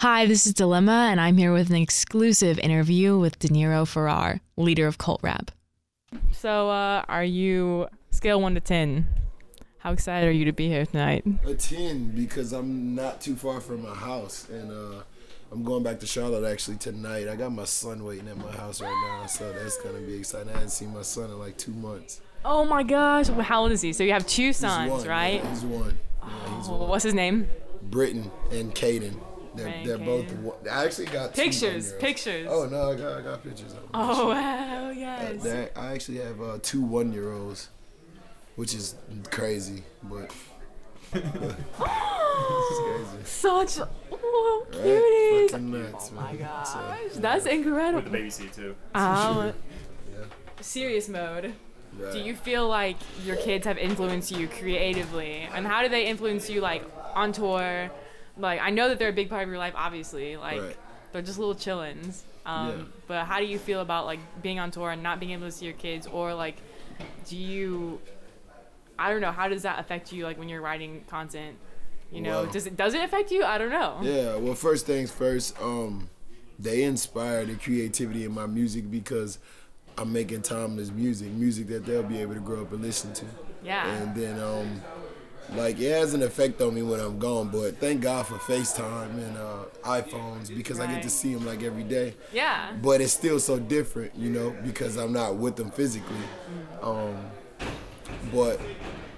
Hi, this is Dilemma, and I'm here with an exclusive interview with Deniro Farrar, leader of Cult Rap. So, uh, are you scale one to ten? How excited are you to be here tonight? A ten because I'm not too far from my house, and uh, I'm going back to Charlotte actually tonight. I got my son waiting at my house right now, so that's gonna be exciting. I haven't seen my son in like two months. Oh my gosh! Well, How old is he? So you have two He's sons, one, right? Yeah, he's one. Yeah, he's Oh, one. what's his name? Britton and Caden. They're, Right, they're both. I actually got Pictures, one-year-olds. pictures. Oh no, I got I got pictures of them. Oh wow, yes. That- I actually have uh, two one year olds, which is crazy, but it's crazy. Such oh, Right? cuties. Fucking nuts, Oh my man. gosh, So, that's With the baby seat too. Um, yeah, serious mode. right. Do you feel like your kids have influenced you creatively, and how do they influence you like on tour? Like I know that they're a big part of your life, obviously. Like Right. they're just little chillins. Um, Yeah. But how do you feel about like being on tour and not being able to see your kids, or like, do you? I don't know. How does that affect you? Like when you're writing content, you know, Well- does it does it affect you? I don't know. Yeah, well, first things first, um, they inspire the creativity in my music because I'm making timeless music, music that they'll be able to grow up and listen to. Yeah. And then, um, like, it has an effect on me when I'm gone, but thank God for FaceTime and uh, iPhones because I get to see them like every day. Yeah. But it's still so different, you know, because I'm not with them physically. Um, but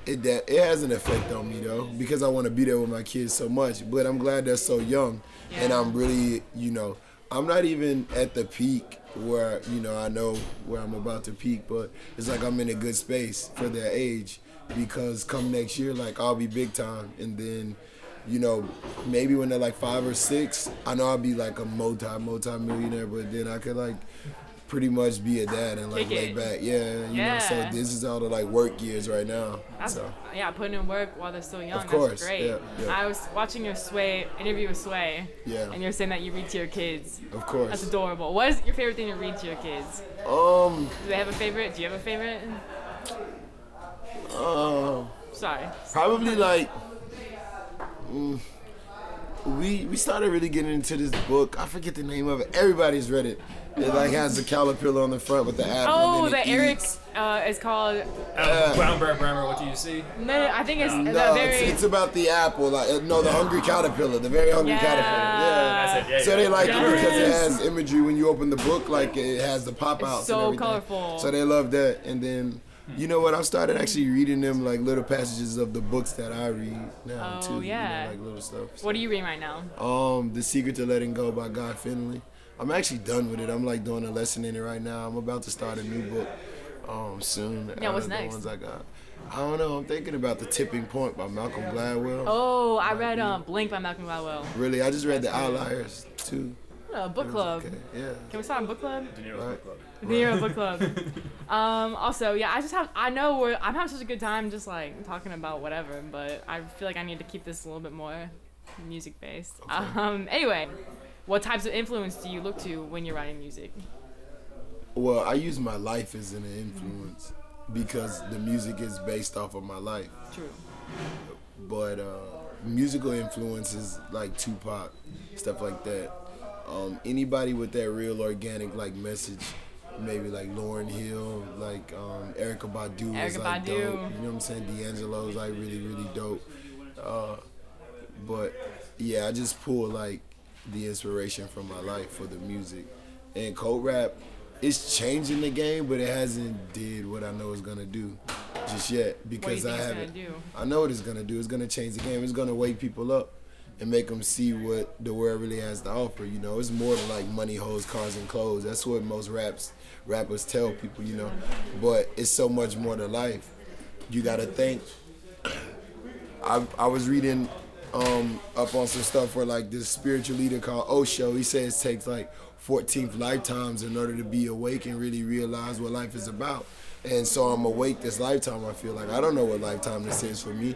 it that it has an effect on me though, because I want to be there with my kids so much. But I'm glad they're so young, and I'm really, you know, I'm not even at the peak where you know I know where I'm about to peak, but it's like I'm in a good space for their age, because come next year, like I'll be big time, and then. You know, maybe when they're like five or six, I know I'll be like a multi multi millionaire, but then I could like pretty much be a dad and like lay back. Yeah, you know. So this is all the like work years right now. That's, so yeah, putting in work while they're still young. Of course, That's great. yeah, yeah. I was watching your Sway interview with Sway, Yeah. and you're saying that you read to your kids. of course. That's adorable. What is your favorite thing to read to your kids? Um. Do they have a favorite? Do you have a favorite? Uh, Sorry. probably like. mm, we we started really getting into this book. I forget the name of it. Everybody's read it. It like has the caterpillar on the front with the apple. Oh, and the it Eric eats. uh, is called. Uh, Brown Bear Grammar, what do you see? No, I think it's the No, very. it's, it's about the apple. Like uh, no, the hungry caterpillar, the very hungry Yeah. caterpillar. Yeah. That's it. Yeah, So yeah. they like Yeah. it because it has imagery when you open the book, like it has the pop outs. so and everything. colorful. So they love that. And then, you know what? I've started actually reading them like little passages of the books that I read now Oh, too. you know, yeah. like little stuff. what are you reading right now? Um, The Secret to Letting Go by Guy Finley. I'm actually done with it. I'm like doing a lesson in it right now. I'm about to start a new book um soon. Yeah, what's next? The ones I got. I don't know. I'm thinking about The Tipping Point by Malcolm Gladwell. Oh, I read um, Blink by Malcolm Gladwell. Really, I just read The Outliers too. Uh, book club. Okay. Yeah. Can we start a book club? Deniro's Right. Book Club. The Hero Book Club. um, also, yeah, I just have, I know we're, I'm having such a good time just like talking about whatever, but I feel like I need to keep this a little bit more music based. Um, anyway, what types of influence do you look to when you're writing music? Well, I use my life as an influence because the music is based off of my life. True. But uh, musical influences like Tupac, stuff like that. Um, anybody with that real organic like message, maybe like Lauryn Hill, like um, Erykah Badu is like Badu. dope. You know what I'm saying? D'Angelo's like really really dope. Uh, but yeah, I just pull like the inspiration from my life for the music. And Cult Rap, it's changing the game, but it hasn't did what I know it's gonna do just yet What do you because I haven't. do? I know what it's gonna do. It's gonna change the game. It's gonna wake people up and make them see what the world really has to offer. You know, it's more than like money, hoes, cars, and clothes. That's what most raps rappers tell people. You know, but it's so much more to life. You gotta think. I I was reading um, up on some stuff where like this spiritual leader called Osho. He says it takes like 14th lifetimes in order to be awake and really realize what life is about. And so I'm awake this lifetime. I feel like I don't know what lifetime this is for me,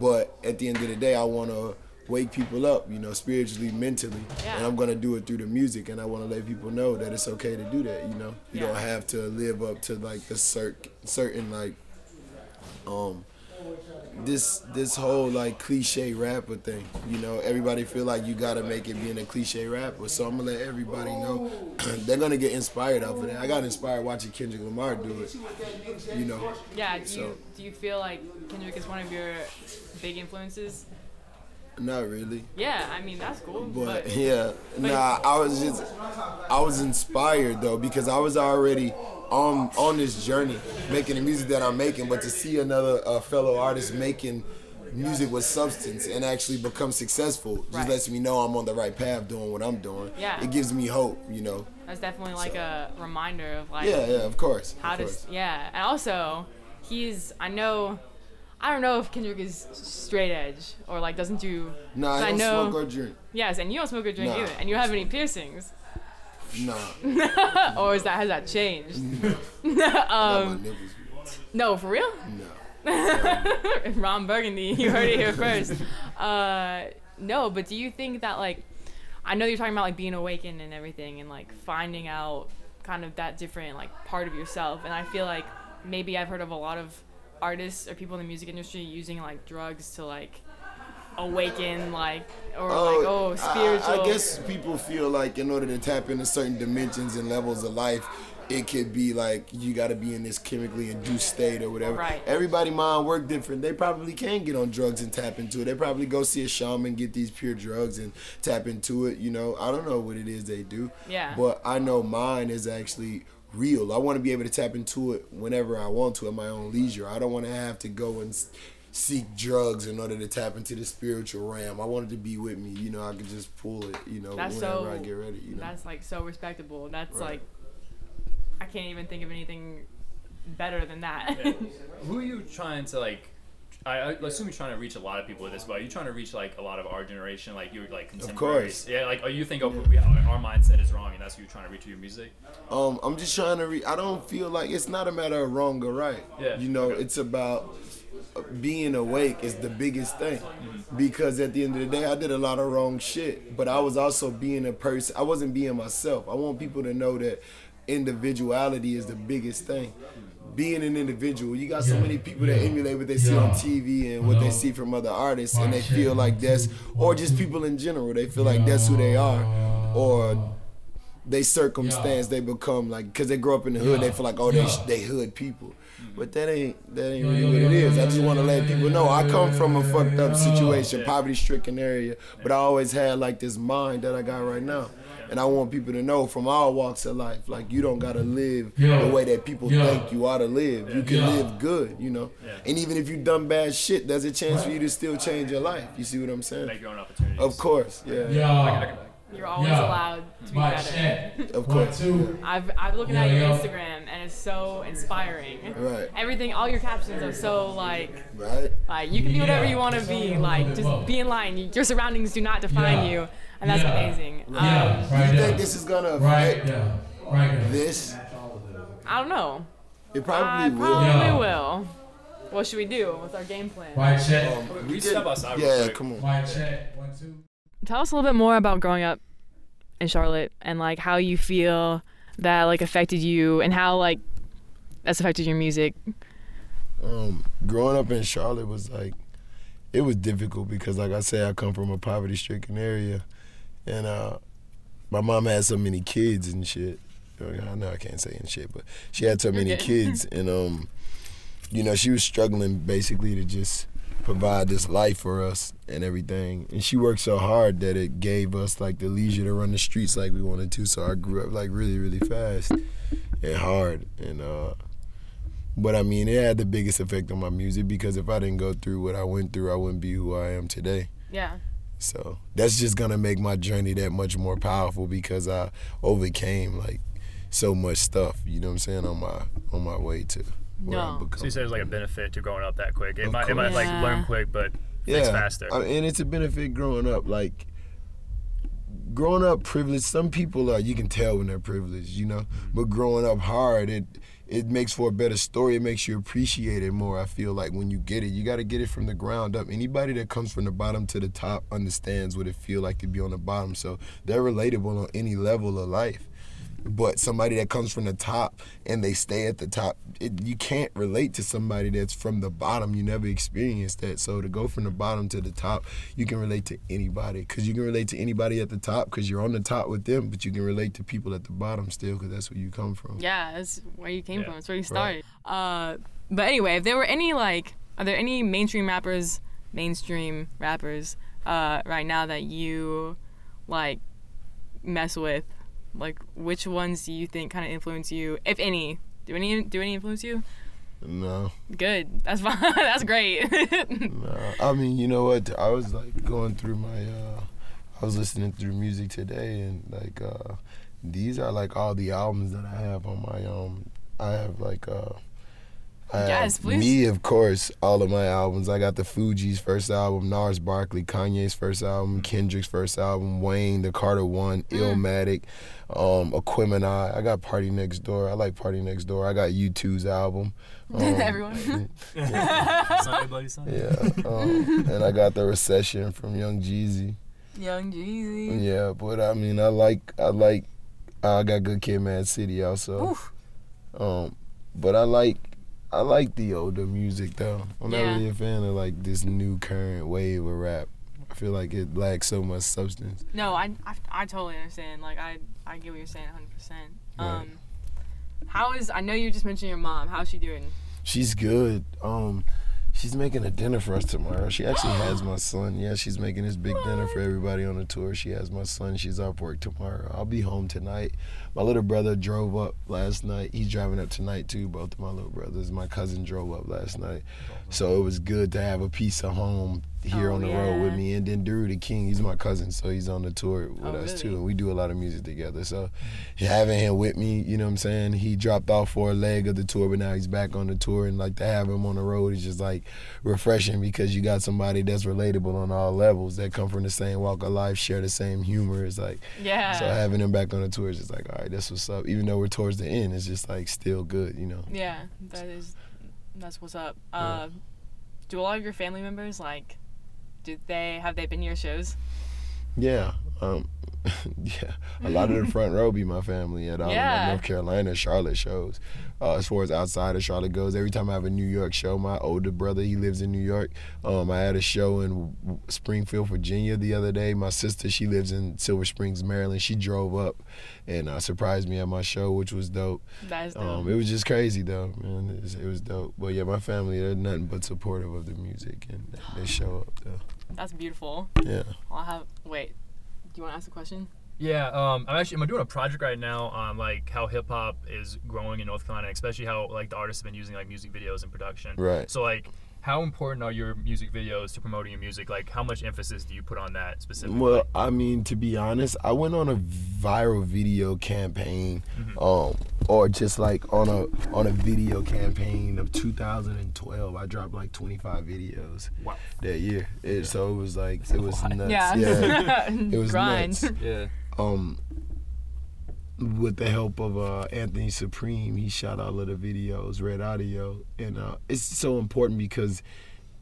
but at the end of the day, I want to wake people up, you know, spiritually, mentally, Yeah. and I'm gonna do it through the music. And I want to let people know that it's okay to do that. You know, you Yeah. don't have to live up to like the cert- certain like um this this whole like cliche rapper thing. You know, everybody feel like you gotta make it being a cliche rapper. So I'm gonna let everybody know they're gonna get inspired off of that. I got inspired watching Kendrick Lamar do it. You know. Yeah. Do So- you do you feel like Kendrick is one of your big influences? Not really. Yeah. I mean that's cool. But But yeah, nah, I was just, I was inspired though because I was already on on this journey making the music that I'm making. But to see another uh, fellow artist making music with substance and actually become successful just Right. lets me know I'm on the right path doing what I'm doing. Yeah. it gives me hope, you know. that's definitely like a reminder of like Yeah, yeah, of course. how of to course. yeah and also he's i know i don't know if kendrick is straight edge or like doesn't do Nah, I don't know smoke or drink. yes and you don't smoke or drink Nah. either. And you don't have any piercings? Nah, or is that has that changed? Um, nipples. no for real? No. ron burgundy you heard it here first. Uh no but do you think that like i know you're talking about like being awakened and everything and like finding out kind of that different like part of yourself. And i feel like maybe i've heard of a lot of artists or people in the music industry using like drugs to like awaken like or oh, like oh I- spiritual I, guess people feel like in order to tap into certain dimensions and levels of life, it could be like you got to be in this chemically induced state or whatever. Right. Everybody mind work different. They probably can get on drugs and tap into it. They probably go see a shaman, get these pure drugs and tap into it. You know, I don't know what it is they do. Yeah. But I know mine is actually real. I want to be able to tap into it whenever I want to at my own leisure. I don't want to have to go and seek drugs in order to tap into the spiritual realm. I want it to be with me. You know, I could just pull it. You know, That's whenever so I get ready. You know. that's like so respectable that's Right. like i can't even think of anything better than that Yeah. Who are you trying to like? I, I assume you're trying to reach a lot of people with this, but are you trying to reach like a lot of our generation, like you're like contemporaries? course. Yeah, like, or you think oh, we, our, our mindset is wrong, and that's you're trying to reach with your music? Um, I'm just trying to. Re- I don't feel like it's not a matter of wrong or right. Yeah, You know, okay. it's about being awake is the biggest thing. Mm-hmm. Because at the end of the day, I did a lot of wrong shit, but I was also being a person. I wasn't being myself. I want people to know that individuality is the biggest thing. Being an individual, you got so many people that emulate what they see on. TV and what they see from other artists, and they feel like that's, or just people in general, they feel like that's who they are, or they circumstance they become like because they grow up in the hood they feel like oh they Yeah. they hood people but that ain't that ain't Yeah, really yeah, what it is yeah, i just want to yeah, let people yeah, know i come yeah, from a yeah, fucked up yeah. situation Yeah. poverty stricken area but i always had like this mind that i got right now and i want people to know from all walks of life like you don't gotta live Yeah. the way that people Yeah. think you ought to live you can Yeah. live good you know Yeah. and even if you done bad shit there's a chance for you to still change your life you see what i'm saying Make your own opportunities. of course yeah, Yeah. You're always Yeah. allowed to be My better check. of course two. I've I've looking Yeah, at your yeah. Instagram and it's so inspiring. Right. Everything, all your captions are so like right like you can be whatever you want to be. Like just be in line. Your surroundings do not define Yeah. you, and that's Yeah. amazing. Yeah. Um, you Right think there. this is gonna Right affect there. Right this I don't know. It I probably will. probably Yeah. will. What should we do? What's our game plan? Right check. Um, We we step did- outside Yeah, quick. come on. Right check. One, two. Tell us a little bit more about growing up in Charlotte and like how you feel that like affected you and how like that's affected your music. Um, growing up in Charlotte was like, it was difficult because, like I say I come from a poverty-stricken area, and uh, my mom had so many kids and shit. I know I can't say and shit, but she had so many kids, and um, you know, she was struggling basically to just provide this life for us and everything. And she worked so hard that it gave us like the leisure to run the streets like we wanted to. So I grew up like really, really fast and hard. And uh but I mean it had the biggest effect on my music because if I didn't go through what I went through, I wouldn't be who I am today. Yeah. So that's just gonna make my journey that much more powerful because I overcame like so much stuff, you know what I'm saying, on my on my way to No. I become. So you said there's like a benefit to growing up that quick. It Of might, it might like course. learn quick, but yeah. it's faster. I mean, and it's a benefit growing up. Like growing up privileged, some people are you can tell when they're privileged, you know. Mm-hmm. But growing up hard, it it makes for a better story. It makes you appreciate it more. I feel like when you get it, you got to get it from the ground up. Anybody that comes from the bottom to the top understands what it feel like to be on the bottom. So they're relatable on any level of life. But somebody that comes from the top and they stay at the top, it, you can't relate to somebody that's from the bottom. You never experienced that. So to go from the bottom to the top, you can relate to anybody because you can relate to anybody at the top because you're on the top with them, but you can relate to people at the bottom still because that's where you come from. Yeah, that's where you came Yeah. from. That's where you started. Uh, but anyway, if there were any like, are there any mainstream rappers, mainstream rappers, uh, right now that you like mess with? Like, which ones do you think kind of influence you, if any? Do any do any influence you? No. Good. That's fine. That's great. No, I mean, you know what? I was like going through my, uh, I was listening through music today, and like, uh, these are like all the albums that I have on my, um, I have like, uh, I have Yes, please. me, of course, all of my albums. I got the Fugees first album, Gnarls Barkley, Kanye's first album, Kendrick's first album, Wayne, the Carter One, Mm. Illmatic, um, Aquemini. I got PartyNextDoor. I like PartyNextDoor. I got U2's album. Um, Everyone. Sunday, buddy, Sunday. yeah, um, and I got the recession from Young Jeezy. Young Jeezy. Yeah, but I mean, I like, I like, I got Good Kid, Mad City also. Oof. Um, but I like, I like the older music though. I'm not really a fan of like this new current wave of rap. I feel like it lacks so much substance. No, I, I, I totally understand. Like, I, I get what you're saying 100%. Um, how is, I know you just mentioned your mom. How's she doing? She's good. Um, she's making a dinner for us tomorrow. She actually has my son. Yeah, she's making this big dinner for everybody on the tour. She has my son. She's off work tomorrow. I'll be home tonight. My little brother drove up last night. He's driving up tonight too. Both of my little brothers. My cousin drove up last night. So it was good to have a piece of home here Oh, on the road with me. And then Drew the King, he's my cousin, so he's on the tour with Oh, us too. And we do a lot of music together. So having him with me, you know what I'm saying? He dropped off for a leg of the tour, but now he's back on the tour. And like to have him on the road is just like refreshing because you got somebody that's relatable on all levels that come from the same walk of life, share the same humor. It's like Yeah. so having him back on the tour is just like, all right, that's what's up. Even though we're towards the end, it's just like still good, you know. Yeah, that is, that's what's up. Uh, do a lot of your family members like, did they have they been your shows? Yeah. Um, yeah. A lot of the front row be my family at all Yeah. my North Carolina, Charlotte shows. Uh, as far as outside of Charlotte goes, every time I have a New York show, my older brother, he lives in New York. Um, I had a show in Springfield, Virginia the other day. My sister, she lives in Silver Springs, Maryland. She drove up and uh, surprised me at my show, which was dope. That is dope. Um, it was just crazy though, man. It was, it was dope. But yeah, my family, they're nothing but supportive of the music and they show up though. That's beautiful. Yeah. I'll have wait. Do you want to ask a question? Yeah, um, I'm actually I'm doing a project right now on like how hip hop is growing in North Carolina, especially how like the artists have been using like music videos and production. Right. So like, how important are your music videos to promoting your music? Like, how much emphasis do you put on that specifically? Well, I mean, to be honest, I went on a viral video campaign, um, or just like on a on a video campaign of 2012. I dropped like 25 videos Wow. that year. It, so it was like it was nuts. Yeah. yeah. It was Grind. nuts. Yeah. um with the help of uh, Anthony Supreme, he shot all of the videos, Red Audio, and uh, it's so important because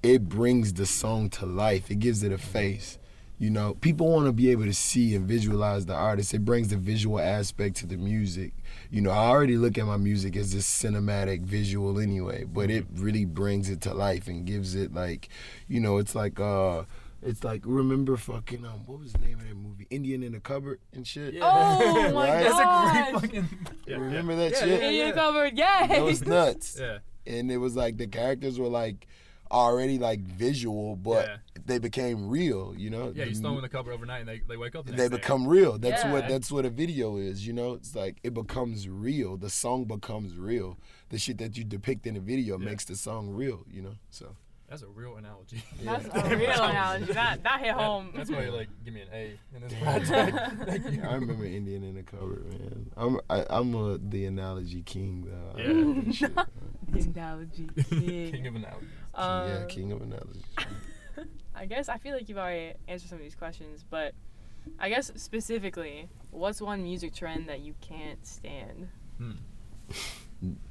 it brings the song to life. It gives it a face. You know, people want to be able to see and visualize the artist. It brings the visual aspect to the music. You know, I already look at my music as this cinematic visual anyway, but it really brings it to life and gives it like, you know, it's like uh it's like remember fucking um what was the name of that movie? Indian in the cupboard and shit. Oh my Right? That's a god. great fucking. Yeah, Remember that Yeah, shit? yeah, You yeah. covered, yay. That was nuts. Yeah. And it was like the characters were like already like visual, but Yeah. they became real, you know? Yeah, you The throw them in the cupboard overnight and they, they wake up. The they next day. become real. That's Yeah. what that's what a video is, you know? It's like it becomes real. The song becomes real. The shit that you depict in the video Yeah. makes the song real, you know? So That's a real analogy. That's a real analogy. That that hit home. That's why you like give me an A in this project. Thank you. I remember Indian in the cupboard, man. I'm I, I'm a, the analogy king though. Yeah. love shit, analogy. King of analogies. Um, yeah, king of analogies. I guess I feel like you've already answered some of these questions, but I guess specifically, what's one music trend that you can't stand?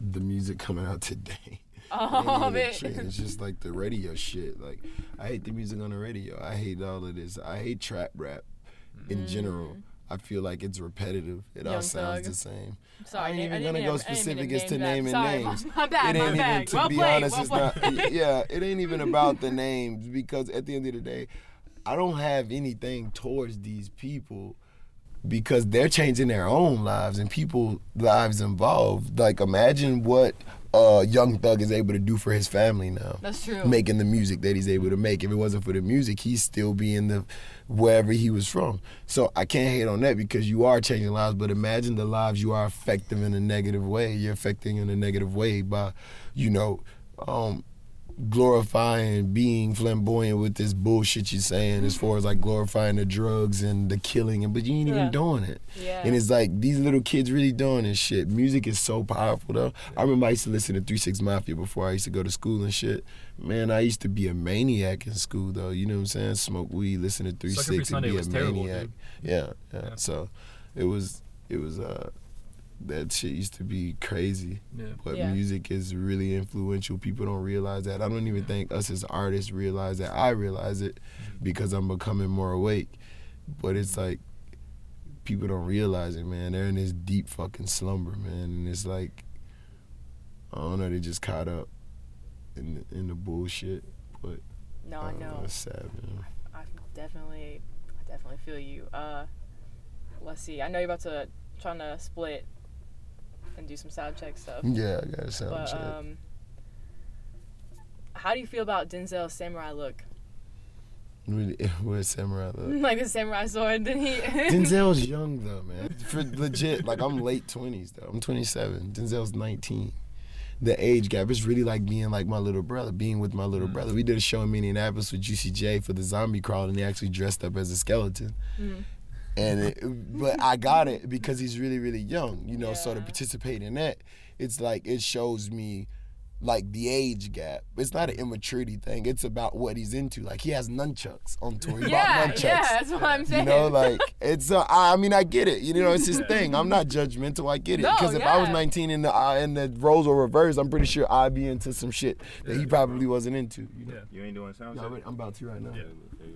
the music coming out today. Oh, Ain't even a man. It's just like the radio shit. Like I hate the music on the radio. I hate all of this. I hate trap rap in mm. general. I feel like it's repetitive. It all sounds Thug. the same. Sorry, I ain't even I gonna go mean to- I didn't mean specific as to naming Sorry, names. My bad, it ain't bad. even to well be played, honest, well it's not yeah, it ain't even about the names because at the end of the day, I don't have anything towards these people because they're changing their own lives and people lives involved. Like imagine what uh young thug is able to do for his family now. That's true. Making the music that he's able to make. If it wasn't for the music, he'd still be in the wherever he was from. So I can't hate on that because you are changing lives, but imagine the lives you are affecting in a negative way. You're affecting in a negative way by, you know, um glorifying being flamboyant with this bullshit you're saying as far as like glorifying the drugs and the killing and but you ain't Yeah. even doing it. Yeah. And it's like these little kids really doing this shit. Music is so powerful though. I remember I used to listen to Three Six Mafia before I used to go to school and shit. Man, I used to be a maniac in school though. You know what I'm saying? Smoke weed, listen to 3-6 and be a was terrible, maniac. Yeah, yeah, Yeah. So it was it was uh that shit used to be crazy. Yeah. But Yeah. music is really influential. People don't realize that. I don't even think us as artists realize that. I realize it because I'm becoming more awake. But it's like people don't realize it, man. They're in this deep fucking slumber, man. And it's like I don't know, they just caught up in the, in the bullshit. But No, I don't know. It's sad, man. I definitely, I definitely feel you. Uh, let's see. I know you're about to trying to split and do some sound check stuff. Yeah, I got a sound But check. um, how do you feel about Denzel's samurai look? Really, where's Samurai look? like the samurai sword? Did he? Denzel's young though, man. For legit, like I'm late twenties though. I'm 27. Denzel's 19. The age gap is really like being like my little brother, being with my little brother. We did a show in Minneapolis with Juicy J for the zombie crawl, and he actually dressed up as a skeleton. Mhm. And it, but I got it because he's really really young, you know. So to participate in that, it's like it shows me like the age gap. It's not an immaturity thing. It's about what he's into. Like he has nunchucks on tour. He bought yeah, nunchucks. yeah, that's what I'm saying. You know, like it's. Uh, I I mean, I get it. You know, it's his thing. I'm not judgmental. I get it. No, Because if I was 19 and the uh, and the roles were reversed, I'm pretty sure I'd be into some shit that he probably wasn't into. You know? Yeah. You ain't doing sound Yeah, check? I'm about to right now. Yeah.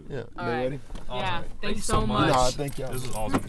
Yeah. All You right. ready? yeah, Awesome. thank you so much. Nah, thank y'all. This was awesome.